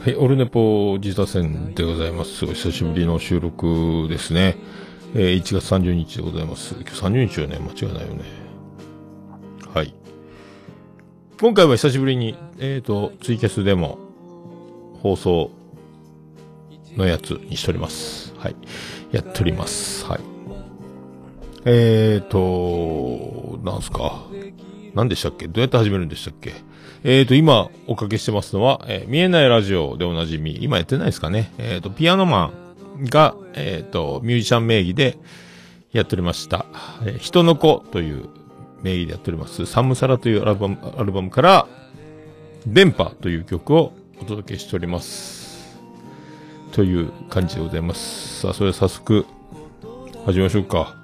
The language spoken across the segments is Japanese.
はい、オルネポ自他戦でございます。お久しぶりの収録ですね。えー1月30日でございます。今日30日よね。間違いないよね。はい。今回は久しぶりに、えっ、と、ツイキャスでも放送のやつにしております。はい。やっております。はい。えっ、と、なんすか。何でしたっけ？どうやって始めるんでしたっけ？えーと、今おかけしてますのは、えー見えないラジオでおなじみ、今やってないですかね？えーと、ピアノマンが、えーと、ミュージシャン名義でやっておりました。えー人の子という名義でやっております。サムサラというアルバム、アルバムから、電波という曲をお届けしております。という感じでございます。さあ、それでは早速、始めましょうか。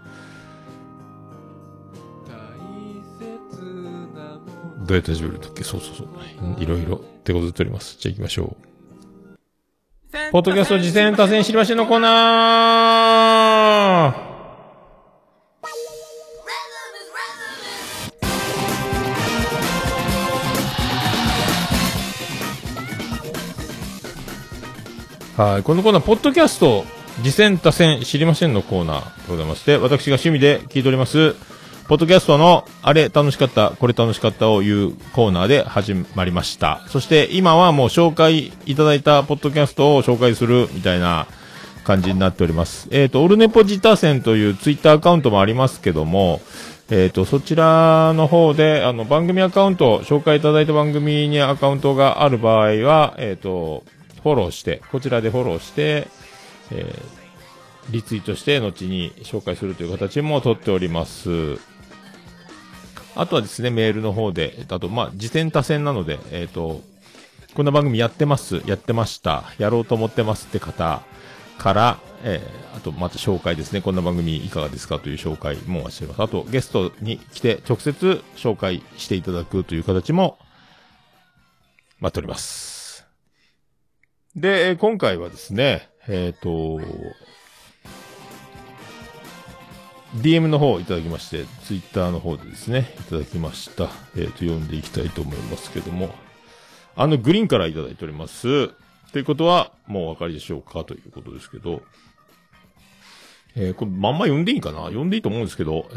どうやって始めるんだっけ？そうそうそう。いろいろ手こずっております。じゃあ行きましょう。ポッドキャスト次戦多戦知りませんのコーナーはい。このコーナー、ポッドキャスト、次戦多戦知りませんのコーナーでございまして、私が趣味で聞いております、ポッドキャストの、あれ楽しかった、これ楽しかったを言うコーナーで始まりました。そして今はもう紹介いただいたポッドキャストを紹介するみたいな感じになっております。えっ、と、オルネポジタ戦というツイッターアカウントもありますけども、えっ、と、そちらの方で、あの、番組アカウント、紹介いただいた番組にアカウントがある場合は、えっ、と、フォローして、こちらでフォローして、えーリツイートして、後に紹介するという形も取っております。あとはですね、メールの方で、あと、まあ、次戦多戦なので、えっ、と、こんな番組やってます、やってました、やろうと思ってますって方から、えーあと、また紹介ですね、こんな番組いかがですかという紹介もしています。あと、ゲストに来て直接紹介していただくという形も待っております。で、今回はですね、えっ、と、DM の方いただきまして、Twitter の方でですね、いただきました。えっ、と、読んでいきたいと思いますけども、あのグリーンからいただいております。ということは、もうお分かりでしょうか？ということですけど、えーこれ、まんま読んでいいかな？読んでいいと思うんですけど、え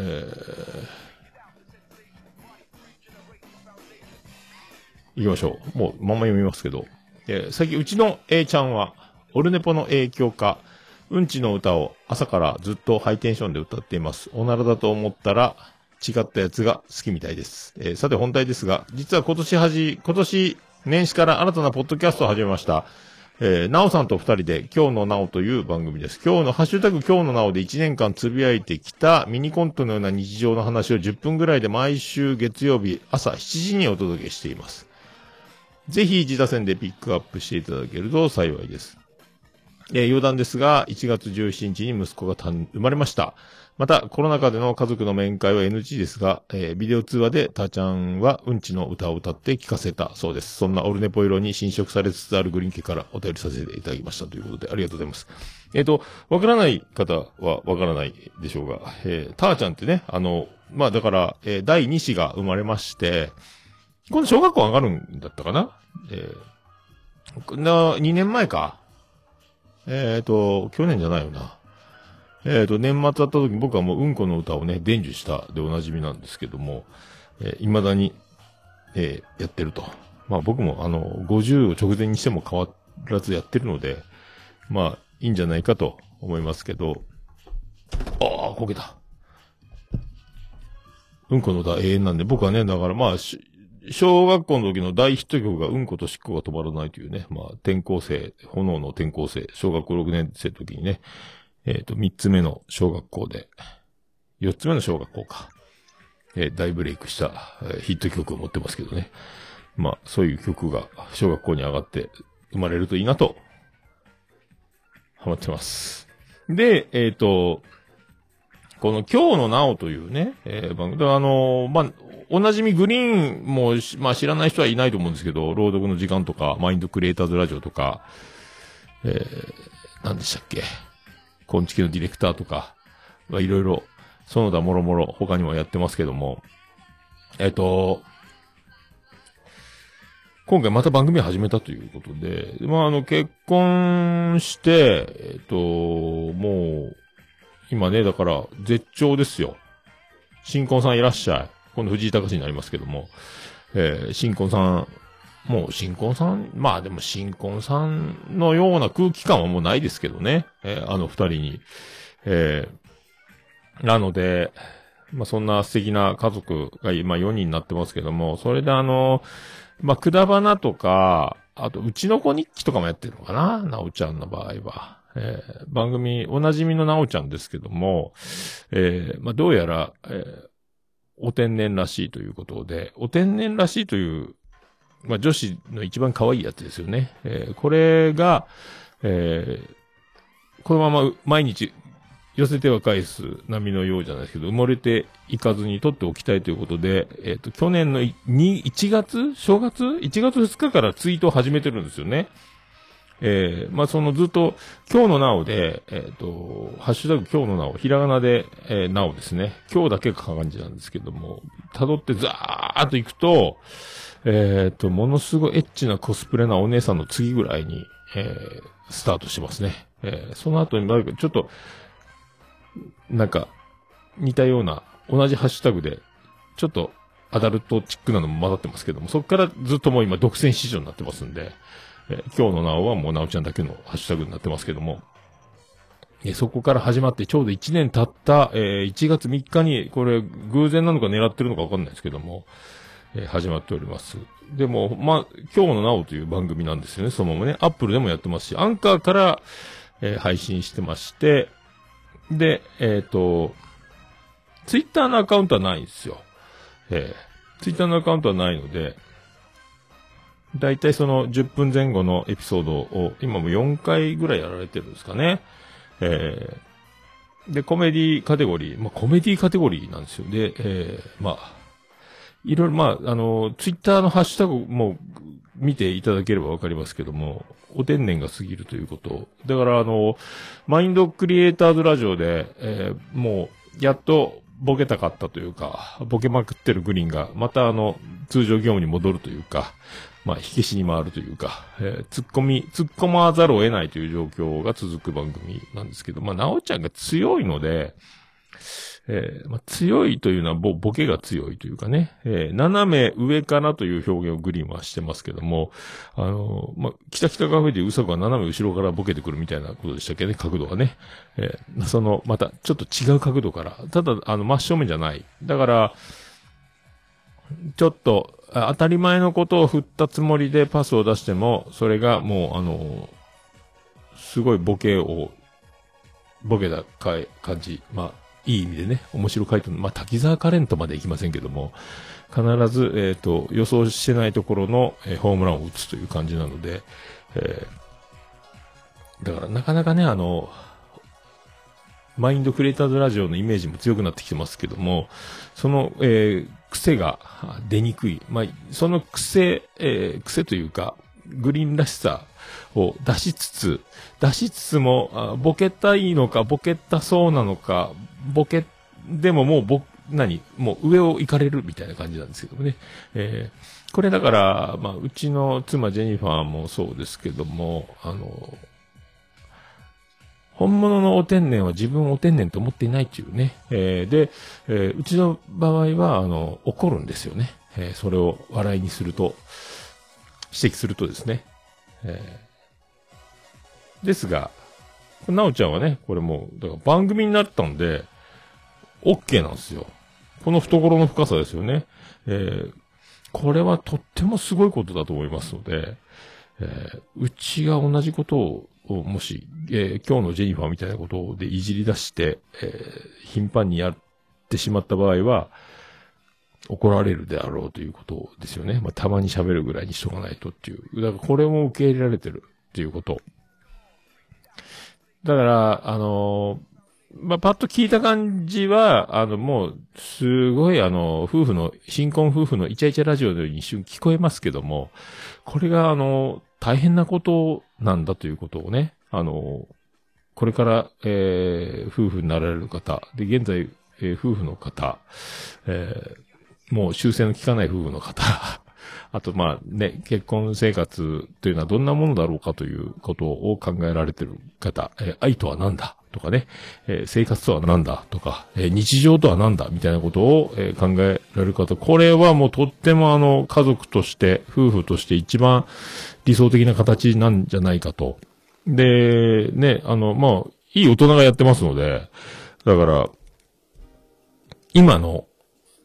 ー、行きましょう。もう、まんま読みますけど、えー、最近、うちの A ちゃんは、オルネポの影響か、うんちの歌を朝からずっとハイテンションで歌っています。おならだと思ったら違ったやつが好きみたいです。えーさて本題ですが、実は今年はじ、今年年始から新たなポッドキャストを始めました。えー、なおさんと二人で今日のなおという番組です。今日のハッシュタグ今日のなおで1年間つぶやいてきたミニコントのような日常の話を10分ぐらいで毎週月曜日朝7時にお届けしています。ぜひ自打線でピックアップしていただけると幸いです。えー余談ですが、1月17日に息子が生まれました。また、コロナ禍での家族の面会は NG ですが、えービデオ通話でたーちゃんはうんちの歌を歌って聞かせたそうです。そんなオルネポ色に侵食されつつあるグリーン家からお便りさせていただきましたということで、ありがとうございます。えっ、と、わからない方はわからないでしょうが、えー、たーちゃんってね、あの、まあだから、えー第2子が生まれまして、今度小学校上がるんだったかな？えーな、2年前か。えっ、と、去年じゃないよな。えっ、と、年末だった時僕はもううんこの歌をね、伝授したでおなじみなんですけども、えー未だに、えーやってると。まあ僕もあの、50を直前にしても変わらずやってるので、まあ、いいんじゃないかと思いますけど、ああ、こけた。うんこの歌永遠なんで、僕はね、だからまあ、小学校の時の大ヒット曲がうんことしっこが止まらないというね、まあ、転校生、炎の転校生、小学校6年生の時にね、えっ、と、3つ目の小学校で、4つ目の小学校か、えー大ブレイクした、えーヒット曲を持ってますけどね。まあ、そういう曲が小学校に上がって生まれるといいなと、ハマってます。で、えっ、と、この今日のなおというね、えー番組、あのーまあ、おなじみグリーンも、まあ知らない人はいないと思うんですけど、朗読の時間とか、マインドクリエイターズラジオとか、えー、何でしたっけ、コンチキのディレクターとか、いろいろ、その他もろもろ他にもやってますけども、えっ、と、今回また番組始めたということで、まあ、あの、結婚して、えっ、と、もう、今ね、だから、絶頂ですよ。新婚さんいらっしゃい。今度藤井隆になりますけども、えー、新婚さん、もう新婚さん、まあでも新婚さんのような空気感はもうないですけどね。えー、あの二人に。えー、なので、まあそんな素敵な家族が今4人になってますけども、それであの、まあ、くだばなとか、あと、うちの子日記とかもやってるのかな？なおちゃんの場合は。えー、番組、おなじみのなおちゃんですけども、えー、まあ、どうやら、えー、お天然らしいということで、お天然らしいという、まあ、女子の一番可愛いやつですよね。えー、これが、えー、このまま毎日寄せては返す波のようじゃないですけど、埋もれていかずに取っておきたいということで、えっ、ー、と、去年の、1月正月 ?1 月2日からツイートを始めてるんですよね。えー、まあ、そのずっと、今日のなおで、えっ、ー、と、ハッシュタグ今日のなお、ひらがなで、えー、なおですね。今日だけが感じなんですけども、辿ってザーっと行くと、えっ、ー、と、ものすごいエッチなコスプレなお姉さんの次ぐらいに、えー、スタートしますね。えー、その後に、ちょっと、なんか、似たような、同じハッシュタグで、ちょっとアダルトチックなのも混ざってますけども、そこからずっともう今独占市場になってますんで、今日のなおはもうなおちゃんだけのハッシュタグになってますけども、えそこから始まってちょうど1年経った、え、1月3日に、これ偶然なのか狙ってるのかわかんないですけども、え、始まっております。でも、まあ、今日のなおという番組なんですよね、そのままね。アップルでもやってますし、アンカーから、え、配信してまして、で、えっ、ー、と、ツイッターのアカウントはないんですよ。えー、ツイッターのアカウントはないので、だいたいその10分前後のエピソードを今も4回ぐらいやられてるんですかね。えー、で、コメディカテゴリー、まあ、コメディカテゴリーなんですよ。で、えー、まあ、いろいろ、まあ、あの、ツイッターのハッシュタグも見ていただければわかりますけども、お天然が過ぎるということ。だから、あの、マインドクリエイターズラジオで、えー、もう、やっとボケたかったというか、ボケまくってるグリーンが、またあの、通常業務に戻るというか、まあ、火消しに回るというか、えー、突っ込み、突っ込まざるを得ないという状況が続く番組なんですけど、まあ、なおちゃんが強いので、えー、まあ、強いというのはボ、ボケが強いというかね、えー、斜め上からという表現をグリーンはしてますけども、あのー、まあ、北北カフェでウサコが斜め後ろからボケてくるみたいなことでしたっけね、角度がね。えー、その、また、ちょっと違う角度から、ただ、あの、真正面じゃない。だから、ちょっと、当たり前のことを振ったつもりでパスを出しても、それがもう、あのすごいボケを、ボケた感じ。まあ、いい意味でね、面白回答、まあ、滝沢カレントまで行きませんけども、必ず、えっ、ー、と、予想してないところの、えー、ホームランを打つという感じなので、えー、だからなかなかね、あの、マインドクリエイターズラジオのイメージも強くなってきてますけども、その、えー、癖が出にくい。まあ、その癖、えー、癖というか、グリーンらしさを出しつつ、出しつつも、ボケたいのか、ボケたそうなのか、ボケ、でももうぼ、何もう上を行かれるみたいな感じなんですけどもね。えー、これだから、まあ、うちの妻ジェニファーもそうですけども、あの、本物のお天然は自分をお天然と思っていないっていうね。えー、で、えー、うちの場合は、あの、怒るんですよね。えー、それを笑いにすると、指摘するとですね。えー、ですが、なおちゃんはね、これもう、だから番組になったんで、OK なんですよ。この懐の深さですよね。えー、これはとってもすごいことだと思いますので、えー、うちが同じことを、をもし、えー、今日のジェニファーみたいなことでいじり出して、えー、頻繁にやってしまった場合は、怒られるであろうということですよね。まあ、たまに喋るぐらいにしとかないとっていう。だからこれも受け入れられてるっていうこと。だから、あのまあ、パッと聞いた感じは、あの、もう、すごい、あの、夫婦の、新婚夫婦のイチャイチャラジオのように一瞬聞こえますけども、これが、あの、大変なことなんだということをね、あの、これから、えー、夫婦になられる方、で、現在、えー、夫婦の方、えー、もう修正の効かない夫婦の方、あとまあね、結婚生活というのはどんなものだろうかということを考えられている方、えー、愛とは何だとかね、えー、生活とは何だとか、えー、日常とは何だみたいなことを、えー、考えられる方、これはもうとってもあの、家族として、夫婦として一番理想的な形なんじゃないかと。で、ね、あの、まあ、いい大人がやってますので、だから、今の、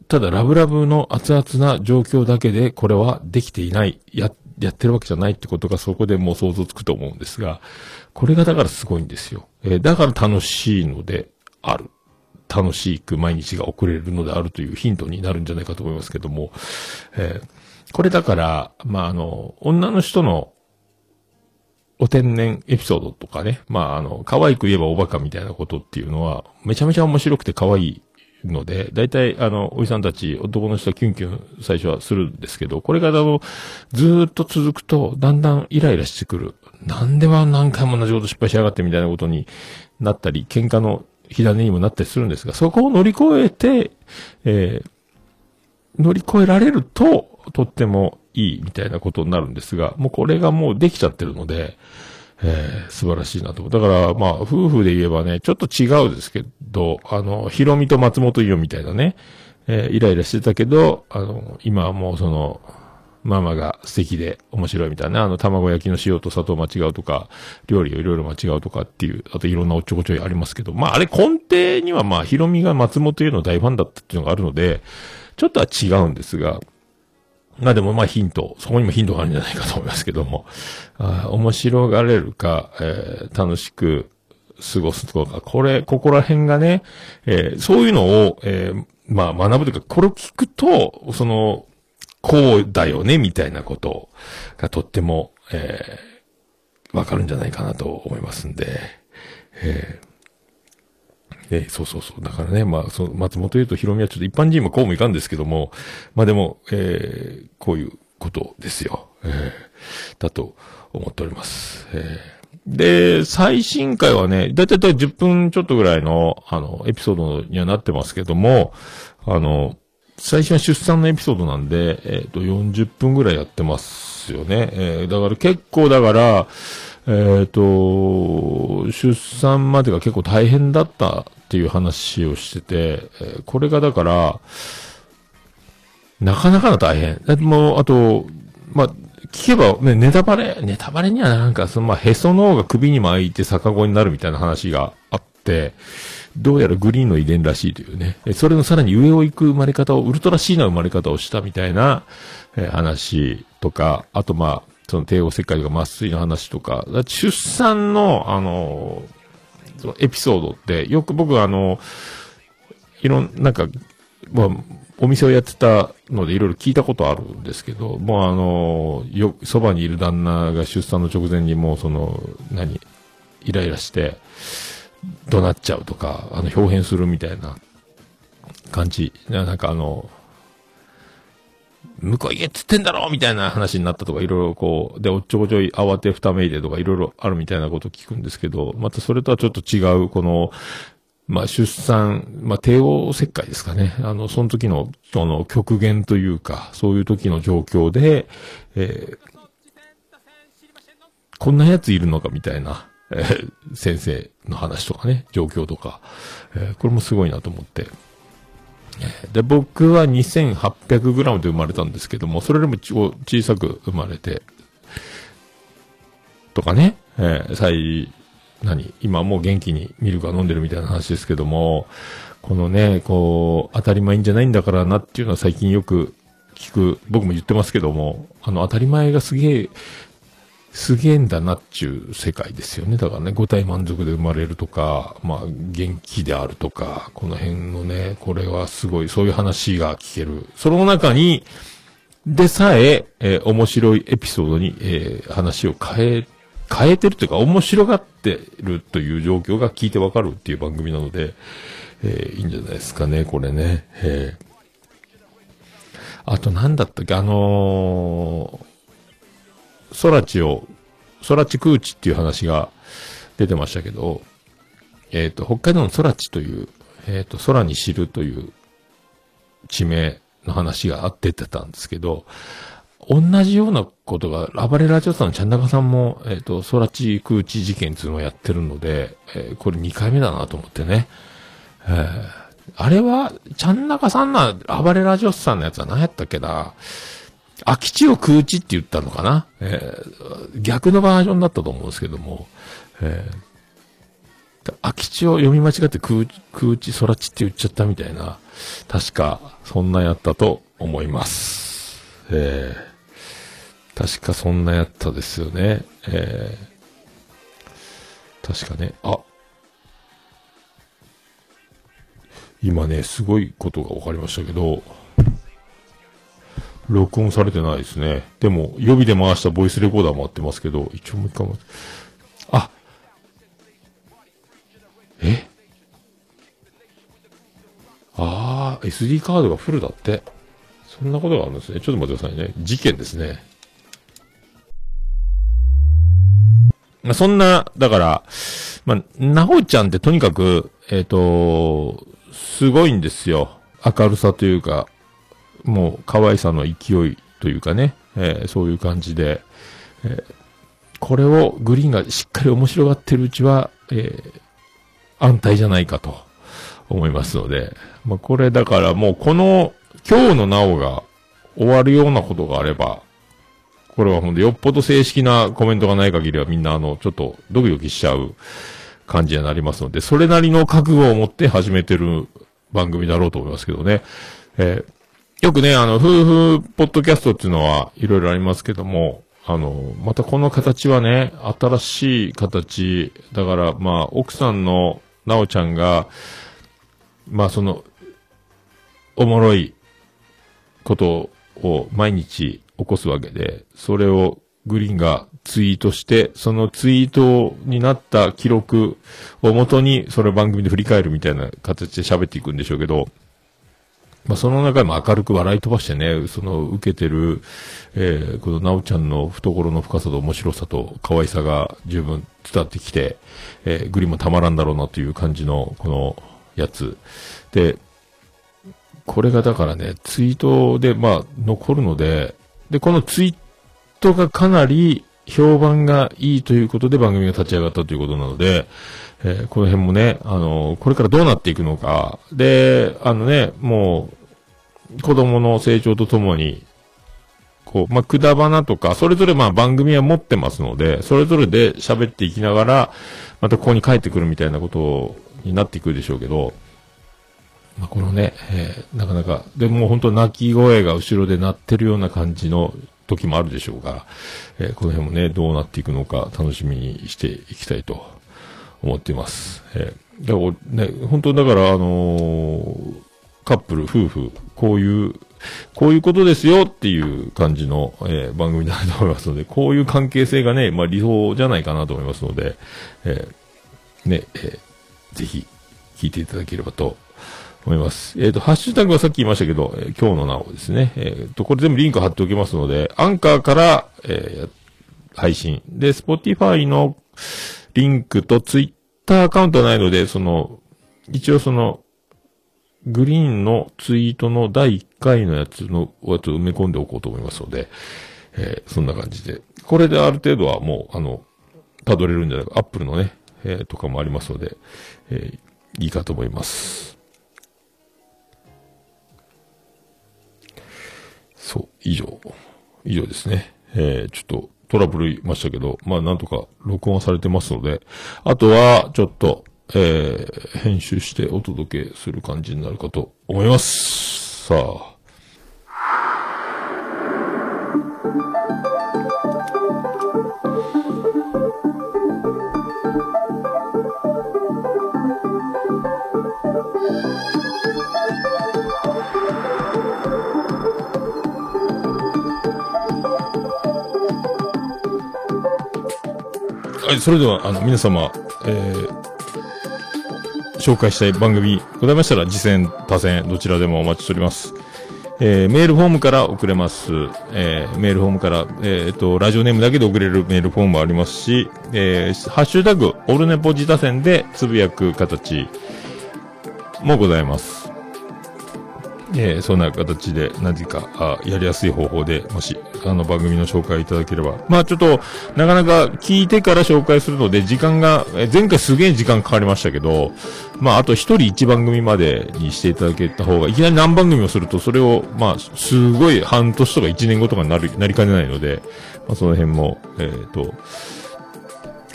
ただラブラブの熱々な状況だけでこれはできていない、や、やってるわけじゃないってことがそこでもう想像つくと思うんですが、これがだからすごいんですよ。えー、だから楽しいのである。楽しく毎日が送れるのであるというヒントになるんじゃないかと思いますけども、えー、これだから、まあ、あの、女の人のお天然エピソードとかね、まあ、あの、可愛く言えばおバカみたいなことっていうのは、めちゃめちゃ面白くて可愛いので、大体、あの、おじさんたち、男の人はキュンキュン最初はするんですけど、これがあの、ずっと続くと、だんだんイライラしてくる。なんでは何回も同じこと失敗しやがってみたいなことになったり、喧嘩の火種にもなったりするんですが、そこを乗り越えて、えー、乗り越えられると、とってもいいみたいなことになるんですが、もうこれがもうできちゃってるので、えー、素晴らしいなと。だから、まあ、夫婦で言えばね、ちょっと違うですけど、あの、ヒロミと松本伊代みたいなね、えー、イライラしてたけど、あの、今はもうその、ママが素敵で面白いみたいな、あの、卵焼きの塩と砂糖間違うとか、料理をいろいろ間違うとかっていう、あといろんなおっちょこちょいありますけど、まあ、あれ根底にはまあ、ヒロミが松本伊代の大ファンだったっていうのがあるので、ちょっとは違うんですが、まあでもまあヒント、そこにもヒントがあるんじゃないかと思いますけども、あ面白がれるか、えー、楽しく過ごすとか、これ、ここら辺がね、えー、そういうのを、えー、まあ学ぶというか、これを聞くと、その、こうだよね、みたいなことがとっても、えー、わかるんじゃないかなと思いますんで、えーえそうそうそう。だからね、まあ、その、松本優とヒロミはちょっと一般人もこうもいかんですけども、まあでも、えー、こういうことですよ。えー、だと思っております。えー、で、最新回はね、だいたい10分ちょっとぐらいの、あの、エピソードにはなってますけども、あの、最初は出産のエピソードなんで、えっ、と、40分ぐらいやってますよね。えー、だから結構だから、えっ、と、出産までが結構大変だったっていう話をしてて、えー、これがだから、なかなかの大変。だもう、あと、まあ、聞けば、ね、ネタバレ、ネタバレにはなんか、その、まあ、へその緒が首に巻いて逆子になるみたいな話があって、どうやらグリーンの遺伝らしいというね。それのさらに上を行く生まれ方を、ウルトラシーな生まれ方をしたみたいな、え話とか、あとまあ、その帝王切開とか麻酔の話とか、か出産の、あの、そのエピソードって、よく僕あの、いろん、なんか、まあ、お店をやってたのでいろいろ聞いたことあるんですけど、もうあの、よ、そばにいる旦那が出産の直前にもうその、何、イライラして、怒鳴っちゃうとか、あの、表変するみたいな感じ。なんかあの、向こう行けっつってんだろみたいな話になったとか、いろいろこう、で、おっちょこちょい慌てふためいてとか、いろいろあるみたいなこと聞くんですけど、またそれとはちょっと違う、この、まあ、出産、まあ、帝王切開ですかね。あの、その時の、その、極限というか、そういう時の状況で、えー、こんなやついるのかみたいな、えー、先生の話とかね、状況とか、えー、これもすごいなと思って。で、僕は 2800g で生まれたんですけども、それよりも小さく生まれて、とかね、えー、最、何？今もう元気にミルクは飲んでるみたいな話ですけども、このね、こう、当たり前じゃないんだからなっていうのは最近よく聞く、僕も言ってますけども、あの、当たり前がすげえすげえんだなっちゅう世界ですよね。だからね、五体満足で生まれるとか、まあ、元気であるとか、この辺のね、これはすごい、そういう話が聞ける。その中に、でさえ、えー、面白いエピソードに、えー、話を変え、変えてるというか、面白がってるという状況が聞いてわかるっていう番組なので、えー、いいんじゃないですかね、これね。えー、あと、なんだったっけ、あのー空地を、空地空地っていう話が出てましたけど、えっ、ー、と、北海道の空地という、えっ、ー、と、空に知るという地名の話があっててたんですけど、同じようなことが、暴れラジオさんのちゃん中さんも、えっ、ー、と、空地空地事件っていうのをやってるので、えー、これ2回目だなと思ってね。えー、あれは、ちゃん中さんの暴れラジオさんのやつは何やったっけな空き地を空地って言ったのかな？えー、逆のバージョンだったと思うんですけども、えー、空き地を読み間違って空空地、空地って言っちゃったみたいな、確か、そんなやったと思います。えー、確かそんなやったですよね。えー、確かね、あ、今ね、すごいことが分かりましたけど、録音されてないですね。でも、予備で回したボイスレコーダーもあってますけど、一応もう一回あえ？ああ、SD カードがフルだって。そんなことがあるんですね。ちょっと待ってくださいね。事件ですね。まあ、そんな、だから、まあ、なほちゃんってとにかく、えっ、ー、と、すごいんですよ。明るさというか、もう可愛さの勢いというかね、えー、そういう感じで、えー、これをグリーンがしっかり面白がってるうちは、えー、安泰じゃないかと思いますので、まあ、これだからもうこの今日のなおが終わるようなことがあれば、これはほんとよっぽど正式なコメントがない限りはみんなあの、ちょっとドキドキしちゃう感じになりますので、それなりの覚悟を持って始めてる番組だろうと思いますけどね。えー、よくね、あの、夫婦ポッドキャストっていうのはいろいろありますけども、あの、またこの形はね、新しい形、だから、まあ、奥さんのなおちゃんが、まあ、その、おもろいことを毎日起こすわけで、それをグリーンがツイートして、そのツイートになった記録をもとに、それを番組で振り返るみたいな形で喋っていくんでしょうけど、まあ、その中でも明るく笑い飛ばしてね、その受けてる、えー、このなおちゃんの懐の深さと面白さと可愛さが十分伝わってきて、えー、グリもたまらんだろうなという感じの、このやつ。で、これがだからね、ツイートで、まあ、残るので、で、このツイートがかなり評判がいいということで番組が立ち上がったということなので、えー、この辺もね、あの、これからどうなっていくのか。で、あのね、もう、子供の成長とともに、こう、まあ、くだばなとか、それぞれま番組は持ってますので、それぞれで喋っていきながら、またここに帰ってくるみたいなことになっていくでしょうけど、まあ、このね、えー、なかなか、でも本当泣き声が後ろで鳴ってるような感じの時もあるでしょうが、えー、この辺もね、どうなっていくのか楽しみにしていきたいと思っています。えー、だからね、本当だから、あのー、カップル、夫婦、こういう、こういうことですよっていう感じの、えー、番組になると思いますので、こういう関係性がね、まあ理想じゃないかなと思いますので、えー、ね、えー、ぜひ聞いていただければと思います。えっ、ー、と、ハッシュタグはさっき言いましたけど、えー、今日のなおですね。えっ、ー、と、これ全部リンク貼っておきますので、アンカーから、え、配信。で、スポティファイのリンクとツイッターアカウントはないので、その、一応その、グリーンのツイートの第1回のやつの、やつを埋め込んでおこうと思いますので、え、そんな感じで。これである程度はもう、あの、辿れるんじゃないか。アップルのね、え、とかもありますので、え、いいかと思います。そう、以上。以上ですね。えー、ちょっと、トラブルいましたけど、まあなんとか録音はされてますので、あとはちょっと、えー、編集してお届けする感じになるかと思います。さあ。はい、それでは、あの、皆様、えー、紹介したい番組ございましたら、次戦、他戦、どちらでもお待ちしております。えー、メールフォームから送れます。えー、メールフォームから、えっ、と、ラジオネームだけで送れるメールフォームもありますし、えー、ハッシュタグ、オルネポ自他戦でつぶやく形もございます。えー、そんな形で何かあやりやすい方法で、もし、あの番組の紹介いただければ。まあちょっと、なかなか聞いてから紹介するので、時間が、え前回すげえ時間かかりましたけど、まああと一人一番組までにしていただけた方が、いきなり何番組をすると、それを、まあ、すごい半年とか一年後とかになる、なりかねないので、まあその辺も、えっ、ー、と、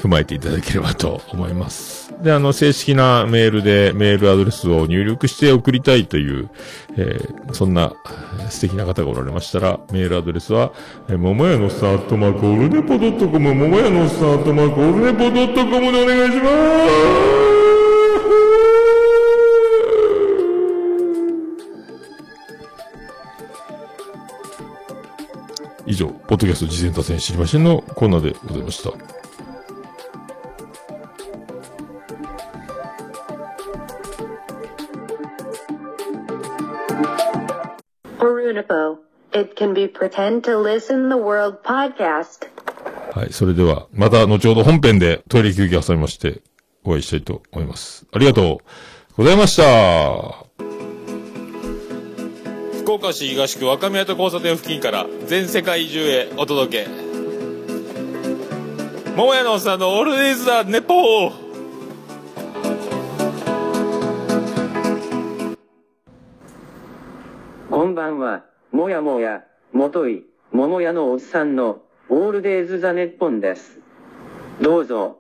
踏まえていただければと思います。で、あの、正式なメールでメールアドレスを入力して送りたいという、えー、そんな素敵な方がおられましたら、メールアドレスは、えー、ももやのスタートマークオルネポドットコム、ももやのスタートマークオルネポドットコムでお願いします以上、ポッドキャスト事前多戦知りませんのコーナーでございました。It can be pretend to listen the world podcast. はい。それでは、また後ほど本編でトイレ休憩挟みまして、お会いしたいと思います。ありがとうございました。福岡市東区若宮と交差点付近から全世界中へお届け。桃屋のおっさんのオールディーズ・ザ・ネポーこんばんは。もやもや、もとい、ももやのおっさんの、オールデイズ・ザ・ネッポンです。どうぞ。